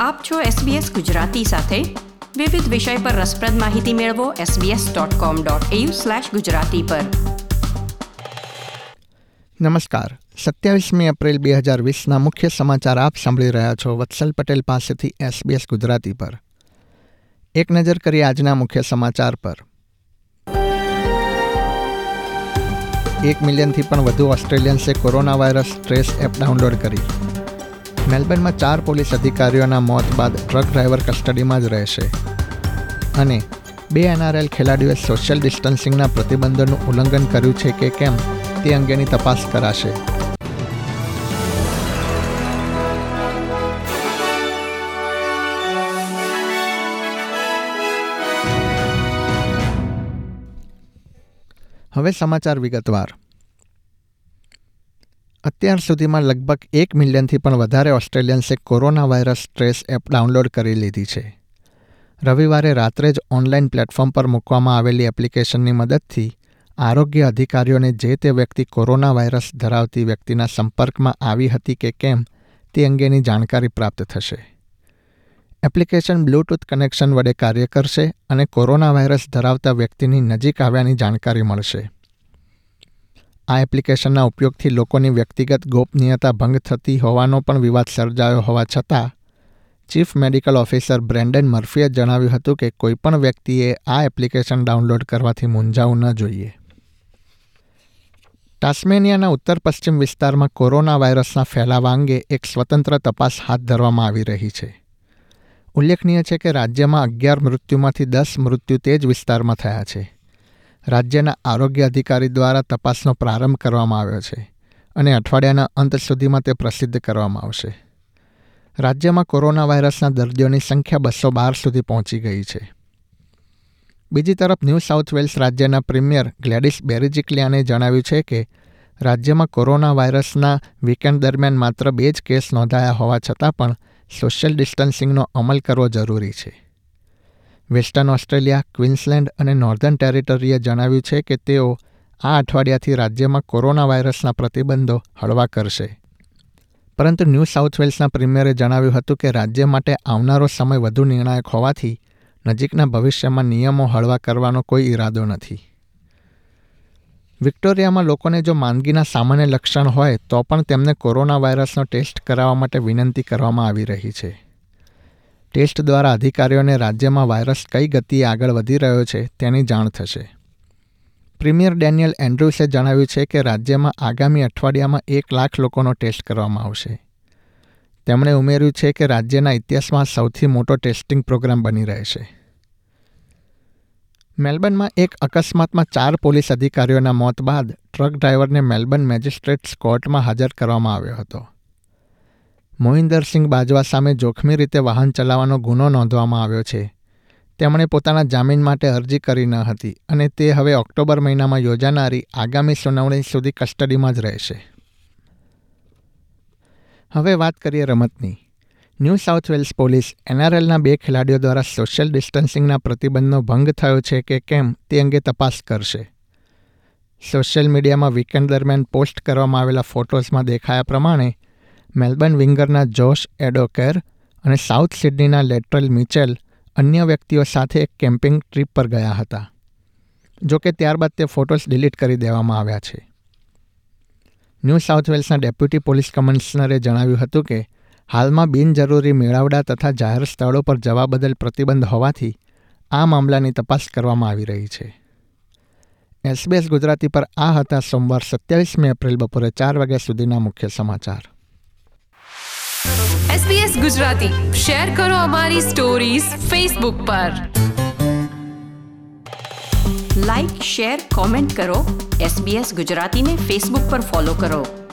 આપ છો SBS ગુજરાતી સાથે. વિવિધ વિષય પર રસપ્રદ માહિતી મેળવો sbs.com.au/gujarati પર. નમસ્કાર. સત્યાવીસમી એપ્રિલ બે હજાર વીસના મુખ્ય સમાચાર આપ સાંભળી રહ્યા છો વત્સલ પટેલ પાસેથી એસબીએસ ગુજરાતી પર. એક નજર કરી આજના મુખ્ય સમાચાર પર. એક મિલિયનથી પણ વધુ ઓસ્ટ્રેલિયન્સે corona virus trace app download કરી. મેલબર્નમાં ચાર પોલીસ અધિકારીઓના મોત બાદ ટ્રક ડ્રાઈવર કસ્ટડીમાં જ રહેશે. અને બે એનઆરએલ ખેલાડીઓએ સોશિયલ ડિસ્ટન્સિંગના પ્રતિબંધોનું ઉલ્લંઘન કર્યું છે કે કેમ તે અંગેની તપાસ કરાશે. હવે સમાચાર વિગતવાર. અત્યાર સુધીમાં લગભગ એક મિલિયનથી પણ વધારે ઓસ્ટ્રેલિયન્સે corona virus trace app download કરી લીધી છે. રવિવારે રાત્રે જ ઓનલાઈન પ્લેટફોર્મ પર મૂકવામાં આવેલી એપ્લિકેશનની મદદથી આરોગ્ય અધિકારીઓને જે તે વ્યક્તિ કોરોના વાયરસ ધરાવતી વ્યક્તિના સંપર્કમાં આવી હતી કે કેમ તે અંગેની જાણકારી પ્રાપ્ત થશે. એપ્લિકેશન બ્લૂટૂથ કનેક્શન વડે કાર્ય કરશે અને કોરોના વાયરસ ધરાવતા વ્યક્તિની નજીક આવ્યાની જાણકારી મળશે. આ એપ્લિકેશનના ઉપયોગથી લોકોની વ્યક્તિગત ગોપનીયતા ભંગ થતી હોવાનો પણ વિવાદ સર્જાયો હોવા છતાં, ચીફ મેડિકલ ઓફિસર બ્રેન્ડન મર્ફીએ જણાવ્યું હતું કે કોઈપણ વ્યક્તિએ આ એપ્લિકેશન ડાઉનલોડ કરવાથી મૂંઝાવું ન જોઈએ. ટાસ્મેનિયાના ઉત્તર પશ્ચિમ વિસ્તારમાં કોરોના વાયરસના ફેલાવા અંગે એક સ્વતંત્ર તપાસ હાથ ધરવામાં આવી રહી છે. ઉલ્લેખનીય છે કે રાજ્યમાં અગિયાર મૃત્યુમાંથી દસ મૃત્યુ તે જ વિસ્તારમાં થયા છે. રાજ્યના આરોગ્ય અધિકારી દ્વારા તપાસનો પ્રારંભ કરવામાં આવ્યો છે અને અઠવાડિયાના અંત સુધીમાં તે પ્રસિદ્ધ કરવામાં આવશે. રાજ્યમાં કોરોના વાયરસના દર્દીઓની સંખ્યા બસો બાર સુધી પહોંચી ગઈ છે. બીજી તરફ ન્યૂ સાઉથ વેલ્સ રાજ્યના પ્રીમિયર ગ્લેડિસ બેરિજિકલિયાને જણાવ્યું છે કે રાજ્યમાં કોરોના વાયરસના વીકેન્ડ દરમિયાન માત્ર બે જ કેસ નોંધાયા હોવા છતાં પણ સોશિયલ ડિસ્ટન્સિંગનો અમલ કરવો જરૂરી છે. વેસ્ટર્ન ઓસ્ટ્રેલિયા, ક્વિન્સલેન્ડ અને નોર્ધન ટેરિટરીએ જણાવ્યું છે કે તેઓ આ અઠવાડિયાથી રાજ્યમાં કોરોના વાયરસના પ્રતિબંધો હળવા કરશે. પરંતુ ન્યૂ સાઉથ વેલ્સના પ્રીમિયરે જણાવ્યું હતું કે રાજ્ય માટે આવનારો સમય વધુ નિર્ણાયક હોવાથી નજીકના ભવિષ્યમાં નિયમો હળવા કરવાનો કોઈ ઈરાદો નથી. વિક્ટોરિયામાં લોકોને જો માંદગીના સામાન્ય લક્ષણ હોય તો પણ તેમને કોરોના વાયરસનો ટેસ્ટ કરાવવા માટે વિનંતી કરવામાં આવી રહી છે. ટેસ્ટ દ્વારા અધિકારીઓને રાજ્યમાં વાયરસ કઈ ગતિએ આગળ વધી રહ્યો છે તેની જાણ થશે. પ્રીમિયર ડેનિયલ એન્ડ્રુસે જણાવ્યું છે કે રાજ્યમાં આગામી અઠવાડિયામાં એક લાખ લોકોનો ટેસ્ટ કરવામાં આવશે. તેમણે ઉમેર્યું છે કે રાજ્યના ઇતિહાસમાં સૌથી મોટો ટેસ્ટિંગ પ્રોગ્રામ બની રહેશે મેલબર્નમાં એક અકસ્માતમાં ચાર પોલીસ અધિકારીઓના મોત બાદ ટ્રક ડ્રાઈવરને મેલબર્ન મેજિસ્ટ્રેટ્સ કોર્ટમાં હાજર કરવામાં આવ્યો હતો. મોહિન્દરસિંહ બાજવા સામે જોખમી રીતે વાહન ચલાવવાનો ગુનો નોંધવામાં આવ્યો છે. તેમણે પોતાના જામીન માટે અરજી કરી ન હતી અને તે હવે ઓક્ટોબર મહિનામાં યોજાનારી આગામી સુનાવણી સુધી કસ્ટડીમાં જ રહેશે. હવે વાત કરીએ રમતની. ન્યૂ સાઉથ વેલ્સ પોલીસ એનઆરએલના બે ખેલાડીઓ દ્વારા સોશિયલ ડિસ્ટન્સિંગના પ્રતિબંધનો ભંગ થયો છે કે કેમ તે અંગે તપાસ કરશે. સોશિયલ મીડિયામાં વીકેન્ડ દરમિયાન પોસ્ટ કરવામાં આવેલા ફોટોઝમાં દેખાયા પ્રમાણે મેલબર્ન વિંગરના જોશ એડોકેર અને સાઉથ સિડનીના લેટ્રલ મિચેલ અન્ય વ્યક્તિઓ સાથે એક કેમ્પિંગ ટ્રીપ પર ગયા હતા, જો કે ત્યારબાદ તે ફોટોસ ડિલીટ કરી દેવામાં આવ્યા છે. ન્યૂ સાઉથ વેલ્સના ડેપ્યુટી પોલીસ કમિશનરે જણાવ્યું હતું કે, હાલમાં બિનજરૂરી મેળાવડા તથા જાહેર સ્થળો પર જવા બદલ પ્રતિબંધ હોવાથી આ મામલાની તપાસ કરવામાં આવી રહી છે. એસબીએસ ગુજરાતી પર આ હતા સોમવાર સત્યાવીસમી એપ્રિલ બપોરે ચાર વાગ્યા સુધીના મુખ્ય સમાચાર. SBS ગુજરાતી. શેર કરો અમારી સ્ટોરીઝ ફેસબુક પર. લાઇક શેર કોમેન્ટ કરો. SBS ગુજરાતીને ફેસબુક પર ફોલો કરો.